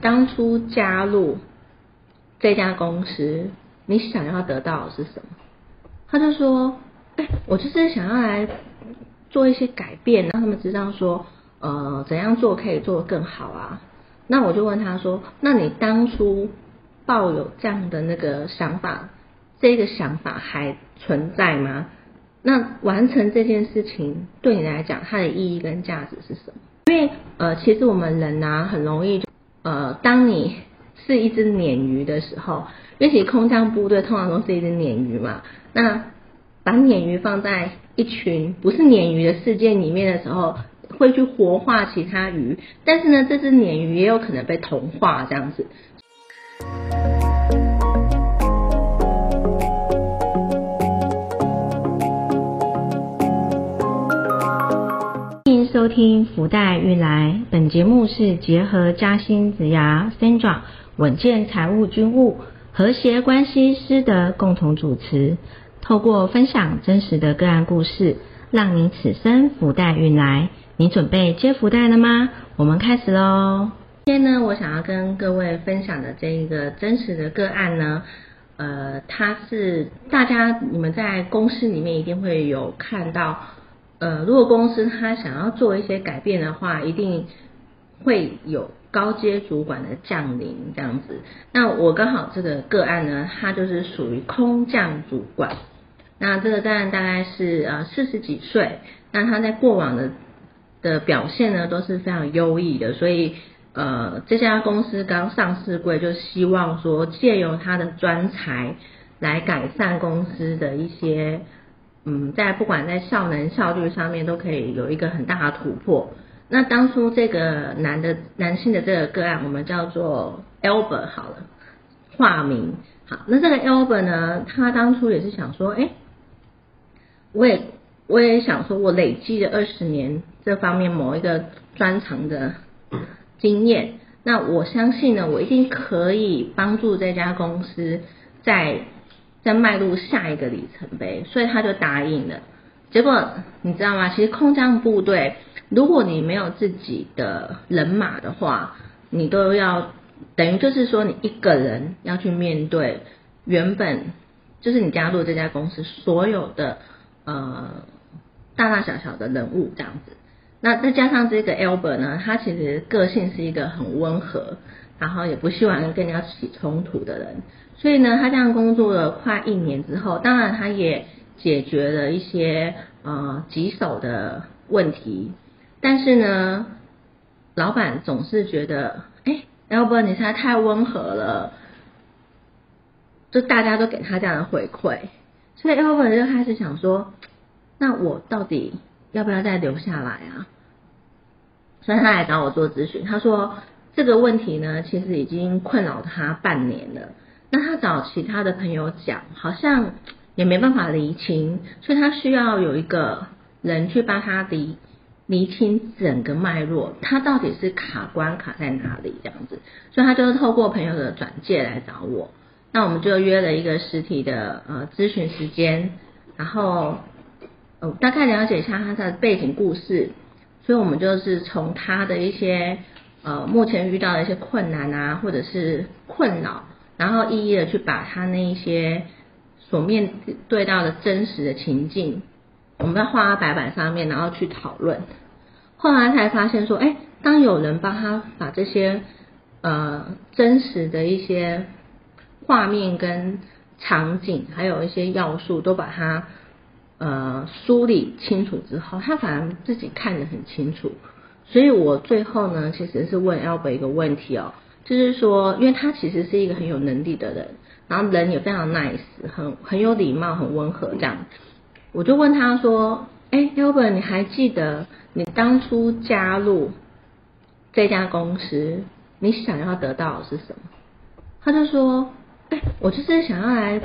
当初加入这家公司，你想要得到的是什么？他就说，哎，我就是想要来做一些改变，让他们知道说，呃，怎样做可以做得更好啊。那我就问他说，那你当初抱有这样的那个想法，这个想法还存在吗？那完成这件事情对你来讲，它的意义跟价值是什么？因为呃，其实我们人呐，很容易就呃，当你是一只鲶鱼的时候，因为其实空降部队通常都是一只鲶鱼嘛。那把鲶鱼放在一群不是鲶鱼的世界里面的时候，会去活化其他鱼，但是呢，这只鲶鱼也有可能被同化这样子。听福袋运来，本节目是结合嘉兴子牙 Sandra 稳健财务军务和谐关系师的共同主持，透过分享真实的个案故事，让你此生福袋运来。你准备接福袋了吗？我们开始喽。今天呢，我想要跟各位分享的这一个真实的个案呢，呃，它是大家你们在公司里面一定会有看到。呃，如果公司他想要做一些改变的话，一定会有高阶主管的降临这样子。那我刚好这个个案呢，他就是属于空降主管。那这个个案大概是呃四十几岁，那他在过往的的表现呢都是非常优异的，所以呃这家公司刚上市柜就希望说借由他的专才来改善公司的一些。嗯，在不管在效能效率上面都可以有一个很大的突破。那当初这个男的男性的这个个案，我们叫做 Albert 好了，化名好。那这个 Albert 呢，他当初也是想说，哎，我也我也想说，我累积了二十年这方面某一个专长的经验，那我相信呢，我一定可以帮助这家公司在。在迈入下一个里程碑，所以他就答应了。结果你知道吗？其实空降部队，如果你没有自己的人马的话，你都要等于就是说，你一个人要去面对原本就是你加入这家公司所有的呃大大小小的人物这样子。那再加上这个 Albert 呢，他其实个性是一个很温和，然后也不希望跟人家起冲突的人。所以呢，他这样工作了快一年之后，当然他也解决了一些呃棘手的问题，但是呢，老板总是觉得，哎，Albert 你现在太温和了，就大家都给他这样的回馈，所以 Albert 就开始想说，那我到底要不要再留下来啊？所以他来找我做咨询，他说这个问题呢，其实已经困扰他半年了。那他找其他的朋友讲，好像也没办法厘清，所以他需要有一个人去帮他厘厘清整个脉络，他到底是卡关卡在哪里这样子，所以他就是透过朋友的转介来找我，那我们就约了一个实体的呃咨询时间，然后大概了解一下他的背景故事，所以我们就是从他的一些呃目前遇到的一些困难啊，或者是困扰。然后一一的去把他那一些所面对到的真实的情境，我们在画白板上面，然后去讨论。后来才发现说，哎，当有人帮他把这些呃真实的一些画面跟场景，还有一些要素都把它呃梳理清楚之后，他反而自己看得很清楚。所以我最后呢，其实是问 Albert 一个问题哦。就是说，因为他其实是一个很有能力的人，然后人也非常 nice，很很有礼貌，很温和这样。我就问他说：“哎，Albert，你还记得你当初加入这家公司，你想要得到的是什么？”他就说：“哎，我就是想要来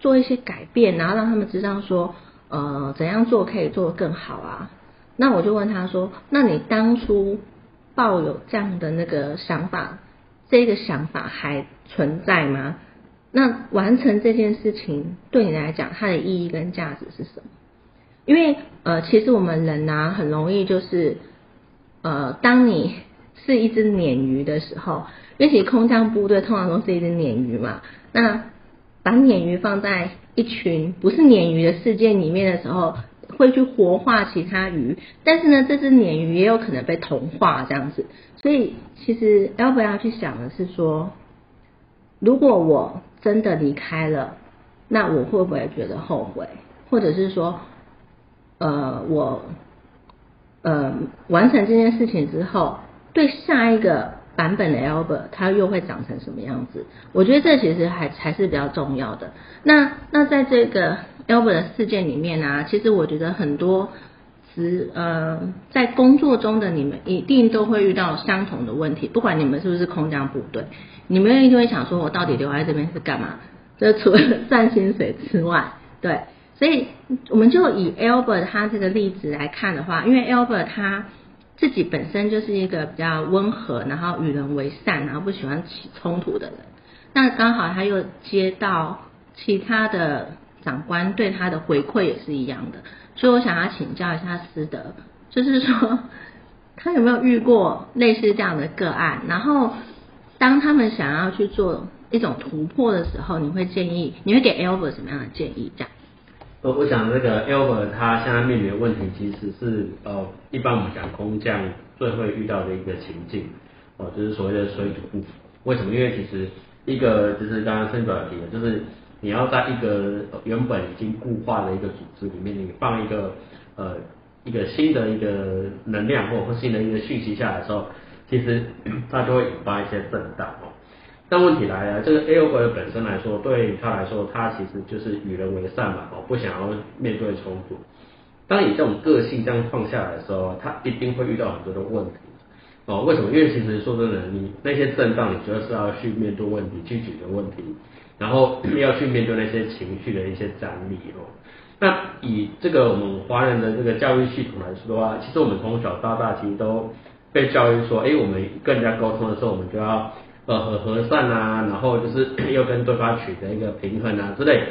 做一些改变，然后让他们知道说，呃，怎样做可以做得更好啊。”那我就问他说：“那你当初抱有这样的那个想法？”这个想法还存在吗？那完成这件事情对你来讲，它的意义跟价值是什么？因为呃，其实我们人呐，很容易就是呃，当你是一只鲶鱼的时候，因为其实空降部队通常都是一只鲶鱼嘛，那把鲶鱼放在一群不是鲶鱼的世界里面的时候，会去活化其他鱼，但是呢，这只鲶鱼也有可能被同化这样子，所以其实要不要去想的是说，如果我真的离开了，那我会不会觉得后悔，或者是说，呃，我。呃，完成这件事情之后，对下一个版本的 Albert，它又会长成什么样子？我觉得这其实还还是比较重要的。那那在这个 Albert 的事件里面呢，其实我觉得很多职呃，在工作中的你们一定都会遇到相同的问题，不管你们是不是空降部队，你们一定会想说，我到底留在这边是干嘛？这除了 赚薪水之外，对。所以我们就以 Albert 他这个例子来看的话，因为 Albert 他自己本身就是一个比较温和，然后与人为善，然后不喜欢起冲突的人。那刚好他又接到其他的长官对他的回馈也是一样的，所以我想要请教一下师德，就是说他有没有遇过类似这样的个案？然后当他们想要去做一种突破的时候，你会建议，你会给 Albert 什么样的建议？这样？我我想那个 Albert 他现在面临的问题，其实是呃，一般我们讲工匠最会遇到的一个情境，哦，就是所谓的水土不服。为什么？因为其实一个就是刚刚申主提的，就是你要在一个原本已经固化的一个组织里面，你放一个呃一个新的一个能量或或新的一个讯息下来的时候，其实 它就会引发一些震荡哦。但问题来了，这个 A O 的本身来说，对他来说，他其实就是与人为善嘛，哦，不想要面对冲突。当你这种个性这样放下来的时候，他一定会遇到很多的问题，哦，为什么？因为其实说真的，你那些震荡，你主要是要去面对问题，去解决问题，然后要去面对那些情绪的一些张力哦。那以这个我们华人的这个教育系统来说的话，其实我们从小到大其实都被教育说，哎，我们跟人家沟通的时候，我们就要。呃，和和善啊，然后就是 又跟对方取得一个平衡啊之类的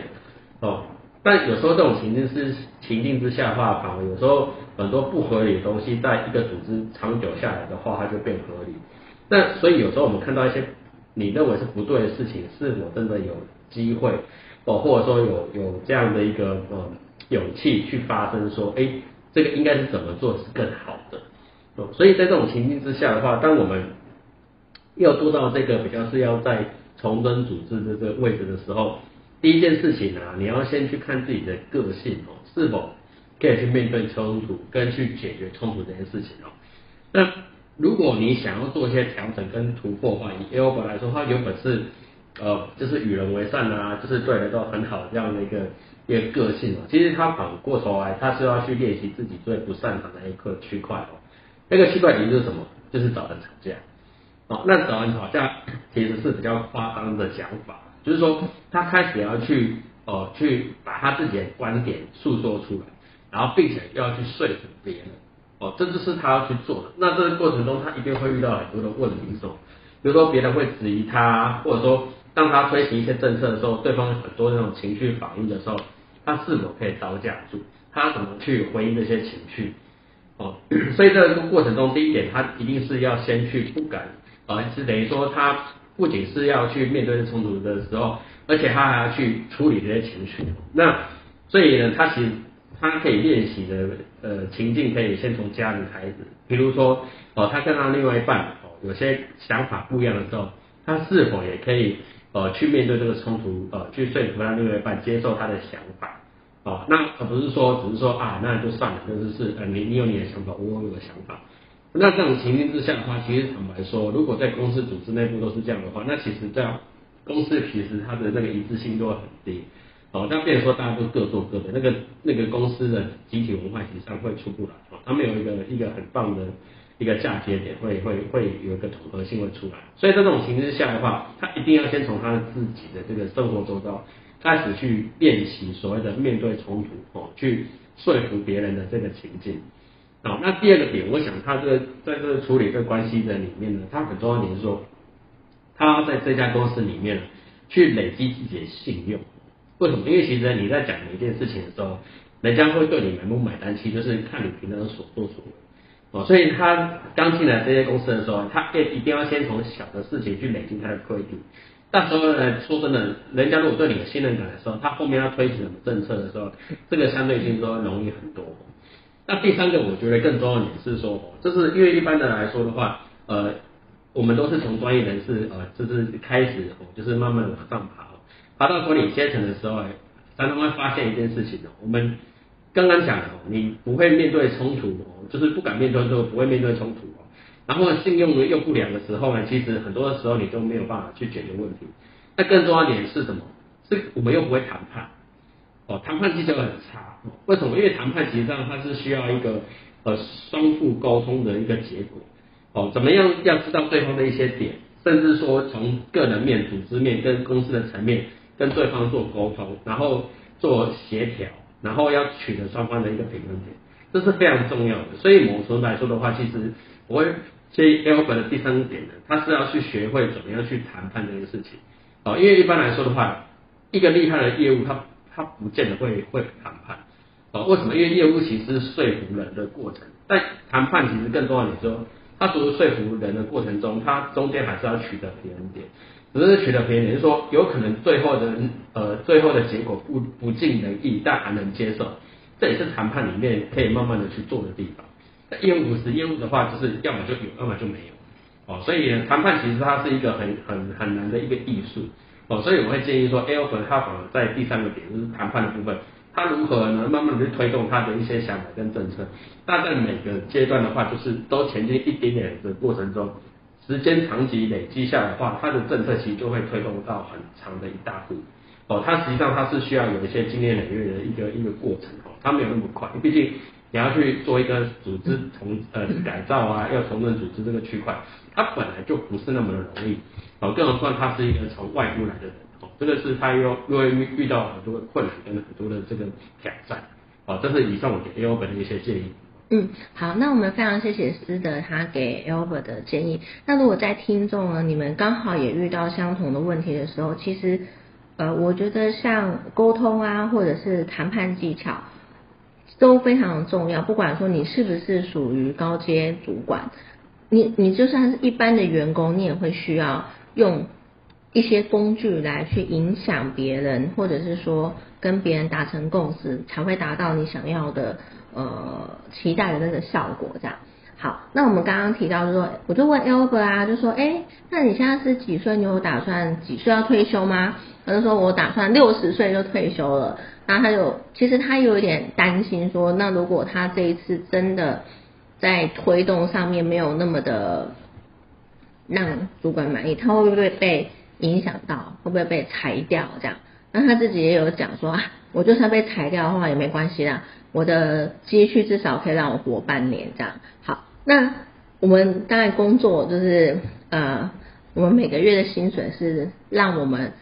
哦。但有时候这种情境是情境之下的话，反而有时候很多不合理的东西，在一个组织长久下来的话，它就变合理。那所以有时候我们看到一些你认为是不对的事情，是否真的有机会哦，或者说有有这样的一个呃勇气去发生，说哎，这个应该是怎么做是更好的哦。所以在这种情境之下的话，当我们要做到这个比较是要在重整组织这个位置的时候，第一件事情啊，你要先去看自己的个性哦，是否可以去面对冲突跟去解决冲突这件事情哦。那如果你想要做一些调整跟突破的话，以 L 本来说，它原本是呃就是与人为善啊，就是对人都很好这样的一个一个个性哦。其实他反过头来，他是要去练习自己最不擅长的一个区块哦。那个区块其实是什么？就是找人吵架。哦，那找人吵架其实是比较夸张的讲法，就是说他开始要去哦去把他自己的观点诉说出来，然后并且要去说服别人，哦，这就是他要去做的。那这个过程中他一定会遇到很多的问题，是比如说别人会质疑他，或者说当他推行一些政策的时候，对方很多那种情绪反应的时候，他是否可以招架住？他怎么去回应这些情绪？哦，所以这个过程中，第一点他一定是要先去不敢。啊，是等于说他不仅是要去面对这冲突的时候，而且他还要去处理这些情绪。那所以呢，他其实他可以练习的呃情境，可以先从家里开始。比如说哦，他跟他另外一半哦有些想法不一样的时候，他是否也可以呃去面对这个冲突，呃去说服他另外一半接受他的想法。哦，那而不是说只是说啊，那就算了，就是是呃你你有你的想法，我有我的想法。那这种情境之下的话，其实坦白说，如果在公司组织内部都是这样的话，那其实这样公司其实它的那个一致性都会很低。哦，那变说大家都各做各的，那个那个公司的集体文化其实上会出不来。哦，他们有一个一个很棒的一个嫁接点，会会会有一个统合性会出来。所以在这种情境之下的话，他一定要先从他自己的这个生活周遭开始去练习所谓的面对冲突，哦，去说服别人的这个情境。好，那第二个点，我想他这个在这个处理这关系的里面呢，他很重要点是说，他在这家公司里面去累积自己的信用。为什么？因为其实你在讲一件事情的时候，人家会对你买不买单，其实就是看你平常的所作所为。哦，所以他刚进来这些公司的时候，他也一定要先从小的事情去累积他的规定。到时候呢，说真的，人家如果对你有信任感的时候，他后面要推行什么政策的时候，这个相对性都容易很多。那第三个，我觉得更重要的点是说，就是因为一般的来说的话，呃，我们都是从专业人士呃，就是开始，哦就是慢慢往上爬，爬到管理阶层的时候，常常会发现一件事情哦，我们。刚刚讲的哦，你不会面对冲突哦，就是不敢面对之后不会面对冲突哦。然后信用呢又不良的时候呢，其实很多的时候你都没有办法去解决问题。那更重要一点是什么？是我们又不会谈判哦，谈判技巧很差。为什么？因为谈判实际上它是需要一个呃双 phương 沟通的一个结果哦。怎么样要知道对方的一些点，甚至说从个人面、组织面跟公司的层面跟对方做沟通，然后做协调。然后要取得双方的一个平衡点，这是非常重要的。所以某种来说的话，其实我会建议 Albert 的第三点呢，他是要去学会怎么样去谈判这个事情。哦，因为一般来说的话，一个厉害的业务，他他不见得会会谈判。哦，为什么？因为业务其实是说服人的过程，但谈判其实更重要的说，他除了说服人的过程中，他中间还是要取得平衡点。只是取得平衡点，就是说有可能最后的呃最后的结果不不尽人意，但还能接受，这也是谈判里面可以慢慢的去做的地方。那业务不是业务的话，就是要么就有，要么就没有哦。所以谈判其实它是一个很很很难的一个艺术哦。所以我会建议说 a l p h a 它反而在第三个点就是谈判的部分，它如何呢慢慢的去推动它的一些想法跟政策。大概每个阶段的话，就是都前进一点点的过程中。时间长期累积下来的话，它的政策其实就会推动到很长的一大步。哦，它实际上它是需要有一些经年累月的一个一个过程哦，它没有那么快，毕竟你要去做一个组织重呃改造啊，要重整组织这个区块，它本来就不是那么的容易。哦，更何况它是一个从外部来的人，哦，这个是他又又会遇到很多的困难跟很多的这个挑战。哦，这是以上我给 A O 本的一些建议。嗯，好，那我们非常谢谢思德他给 Albert 的建议。那如果在听众呢，你们刚好也遇到相同的问题的时候，其实呃，我觉得像沟通啊，或者是谈判技巧都非常重要。不管说你是不是属于高阶主管，你你就算是一般的员工，你也会需要用一些工具来去影响别人，或者是说跟别人达成共识，才会达到你想要的。呃，期待的那个效果这样。好，那我们刚刚提到就说，我就问 Albert 啊，就说，哎，那你现在是几岁？你有打算几岁要退休吗？他就说我打算六十岁就退休了。然后他就，其实他有一点担心说，那如果他这一次真的在推动上面没有那么的让主管满意，他会不会被影响到？会不会被裁掉？这样？那他自己也有讲说啊，我就算被裁掉的话也没关系啦。我的积蓄至少可以让我活半年，这样好。那我们当然工作就是呃，我们每个月的薪水是让我们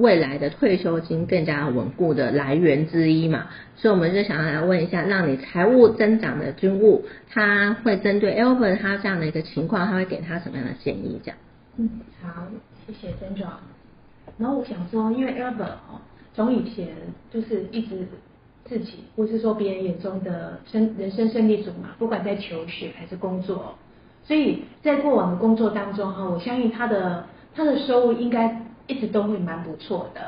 未来的退休金更加稳固的来源之一嘛。所以我们就想要来问一下，让你财务增长的军务，他会针对 Elvin 他这样的一个情况，他会给他什么样的建议？这样。嗯，好，谢谢曾总。然后我想说，因为 Elvin 哦，从以前就是一直。自己，或是说别人眼中的生人生胜利组嘛，不管在求学还是工作，所以在过往的工作当中哈，我相信他的他的收入应该一直都会蛮不错的。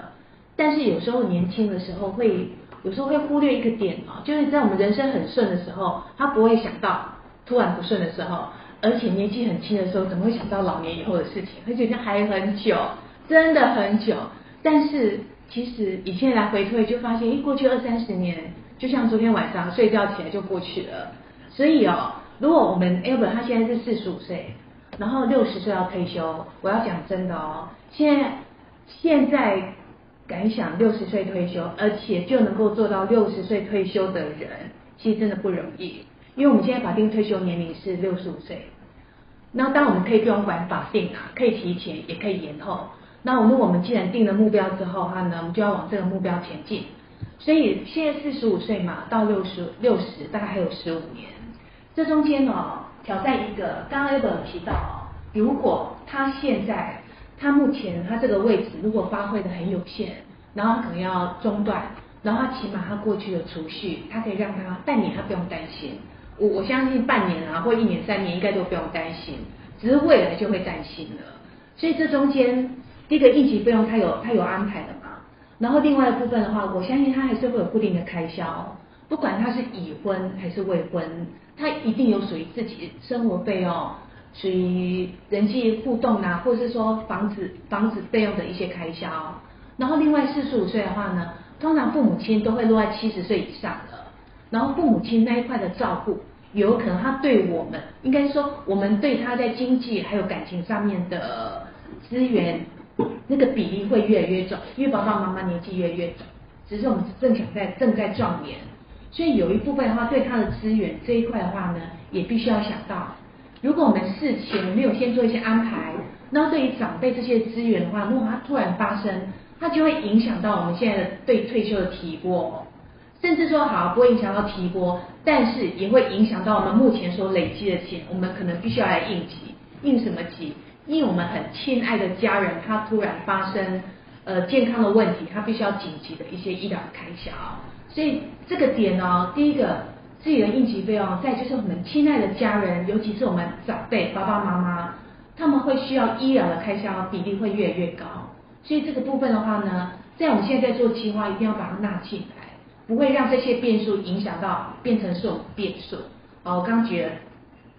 但是有时候年轻的时候会，有时候会忽略一个点哦，就是在我们人生很顺的时候，他不会想到突然不顺的时候，而且年纪很轻的时候，怎么会想到老年以后的事情？会觉得还很久，真的很久。但是。其实以前来回退，就发现，哎，过去二三十年，就像昨天晚上睡觉起来就过去了。所以哦，如果我们 Albert 他现在是四十五岁，然后六十岁要退休，我要讲真的哦，现在现在敢想六十岁退休，而且就能够做到六十岁退休的人，其实真的不容易。因为我们现在法定退休年龄是六十五岁，那当我们可以不用管法定啊，可以提前，也可以延后。那我们我们既然定了目标之后哈呢，我们就要往这个目标前进。所以现在四十五岁嘛，到六十六十大概还有十五年。这中间哦，挑战一个，刚刚 Albert 提到哦，如果他现在他目前他这个位置如果发挥的很有限，然后可能要中断，然后他起码他过去的储蓄，他可以让他半年他不用担心。我我相信半年啊或一年三年应该都不用担心，只是未来就会担心了。所以这中间第一个应急费用他有他有安排的嘛，然后另外一部分的话，我相信他还是会有固定的开销，不管他是已婚还是未婚，他一定有属于自己生活费用。属于人际互动啊，或是说房子房子费用的一些开销。然后另外四十五岁的话呢，通常父母亲都会落在七十岁以上的。然后父母亲那一块的照顾，有可能他对我们，应该说我们对他在经济还有感情上面的资源，那个比例会越来越重，因为爸爸妈妈年纪越来越重，只是我们正想在正在壮年，所以有一部分的话，对他的资源这一块的话呢，也必须要想到。如果我们事前没有先做一些安排，那对于长辈这些资源的话，如果它突然发生，它就会影响到我们现在的对退休的提拨，甚至说好不会影响到提拨，但是也会影响到我们目前所累积的钱，我们可能必须要来应急，应什么急？应我们很亲爱的家人他突然发生呃健康的问题，他必须要紧急的一些医疗开销，所以这个点呢，第一个。自己的应急费用，再就是我们亲爱的家人，尤其是我们长辈爸爸妈妈，他们会需要医疗的开销比例会越来越高，所以这个部分的话呢，在我们现在做计划，一定要把它纳进来，不会让这些变数影响到变成是我们变数。哦，我刚觉得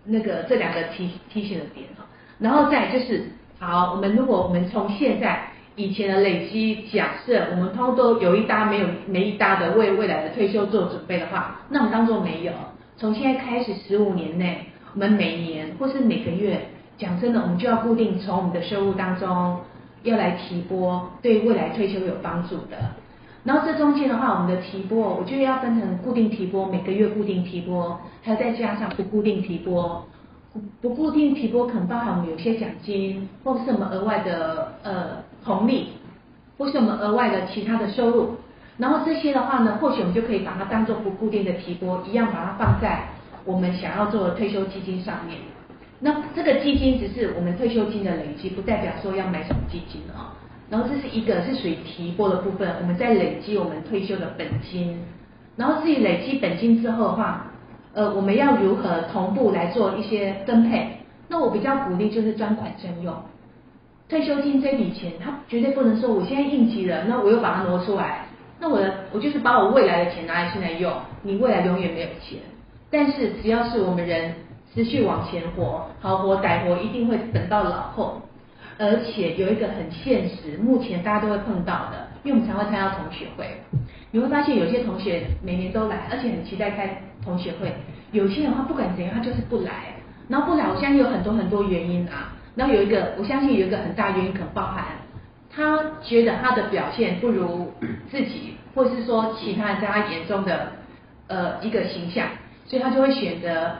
那个这两个提提醒的点哈，然后再就是好，我们如果我们从现在。以前的累积，假设我们通都有一搭没有没一搭的为未来的退休做准备的话，那我们当做没有。从现在开始十五年内，我们每年或是每个月，讲真的，我们就要固定从我们的收入当中要来提拨，对未来退休有帮助的。然后这中间的话，我们的提拨，我觉得要分成固定提拨，每个月固定提拨，还有再加上不固定提拨。不固定提拨可能包含我们有些奖金，或是我们额外的呃。红利，或是我们额外的其他的收入，然后这些的话呢，或许我们就可以把它当做不固定的提拨，一样把它放在我们想要做的退休基金上面。那这个基金只是我们退休金的累积，不代表说要买什么基金啊。然后这是一个是属于提拨的部分，我们在累积我们退休的本金。然后至于累积本金之后的话，呃，我们要如何同步来做一些分配？那我比较鼓励就是专款专用。退休金这笔钱，他绝对不能说我现在应急了，那我又把它挪出来，那我的我就是把我未来的钱拿来现在用，你未来永远没有钱。但是只要是我们人持续往前活，好活歹活，一定会等到老后。而且有一个很现实，目前大家都会碰到的，因为我们才会参加同学会，你会发现有些同学每年都来，而且很期待开同学会。有些人他不管怎样，他就是不来，然后不来，我相信有很多很多原因啊。然后有一个，我相信有一个很大原因，可能包含他觉得他的表现不如自己，或是说其他人在他眼中的呃一个形象，所以他就会选择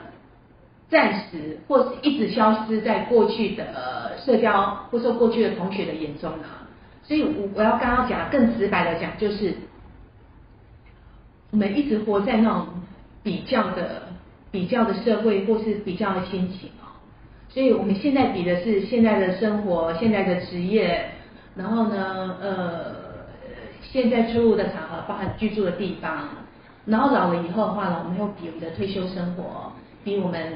暂时或是一直消失在过去的社交，或说过去的同学的眼中啊。所以我我要刚刚讲更直白的讲，就是我们一直活在那种比较的比较的社会，或是比较的心情。所以我们现在比的是现在的生活、现在的职业，然后呢，呃，现在出入的场合，包含居住的地方，然后老了以后的话呢，我们又比我们的退休生活，比我们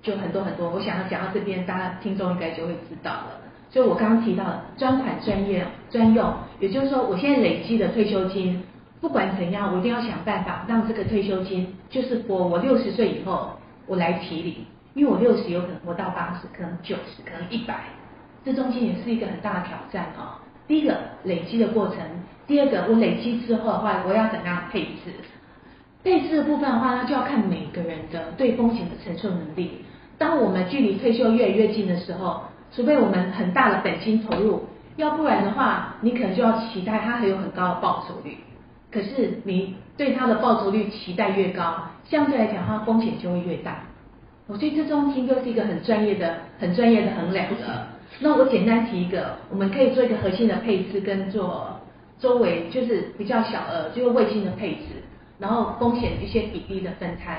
就很多很多。我想要讲到这边，大家听众应该就会知道了。所以我刚刚提到专款专业专用，也就是说，我现在累积的退休金，不管怎样，我一定要想办法让这个退休金，就是我我六十岁以后我来提领。因为我六十有可能活到八十，可能九十，可能一百，这中间也是一个很大的挑战啊。第一个累积的过程，第二个我累积之后的话，我要怎样配置？配置的部分的话，那就要看每个人的对风险的承受能力。当我们距离退休越来越近的时候，除非我们很大的本金投入，要不然的话，你可能就要期待它还有很高的报酬率。可是你对它的报酬率期待越高，相对来讲它风险就会越大。我觉得这中间就是一个很专业的、很专业的衡量的。那我简单提一个，我们可以做一个核心的配置，跟做周围就是比较小额，就是卫星的配置，然后风险一些比例的分摊。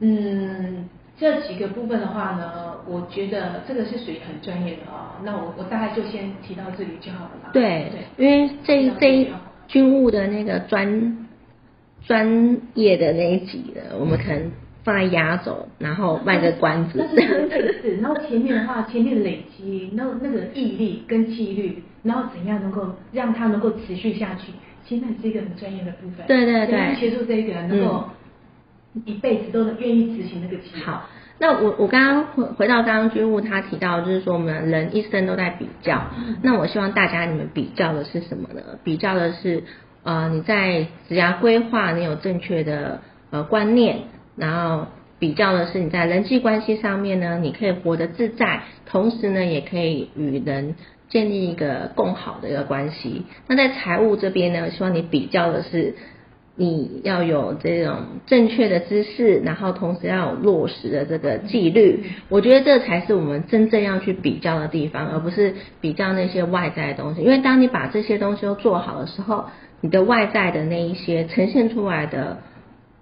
嗯，这几个部分的话呢，我觉得这个是属于很专业的啊。那我我大概就先提到这里就好了吧。对对，因为这这一军务的那个专专业的那一集的，我们可能。放在压轴，然后卖个关子那。是然后前面的话，前面累积，然后那个毅力跟纪律，然后怎样能够让它能够持续下去，其实那是一个很专业的部分。对对对协助这一个人能够一辈子都能愿意执行那个计划。好，那我我刚刚回回到刚刚军务他提到，就是说我们人一生都在比较。那我希望大家你们比较的是什么呢？比较的是呃你在职涯规划你有正确的呃观念，然后比较的是你在人际关系上面呢，你可以活得自在，同时呢也可以与人。建立一个更好的一个关系。那在财务这边呢，希望你比较的是你要有这种正确的知识，然后同时要有落实的这个纪律。我觉得这才是我们真正要去比较的地方，而不是比较那些外在的东西。因为当你把这些东西都做好的时候，你的外在的那一些呈现出来的，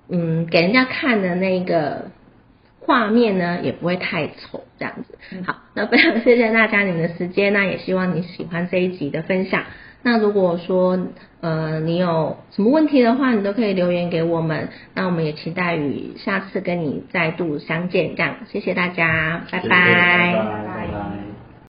嗯，给人家看的那个画面呢，也不会太丑，这样子。好，那非常谢谢大家你们的时间，那也希望你喜欢这一集的分享。那如果说呃你有什么问题的话，你都可以留言给我们。那我们也期待与下次跟你再度相见，这样谢谢大家，拜谢谢拜拜拜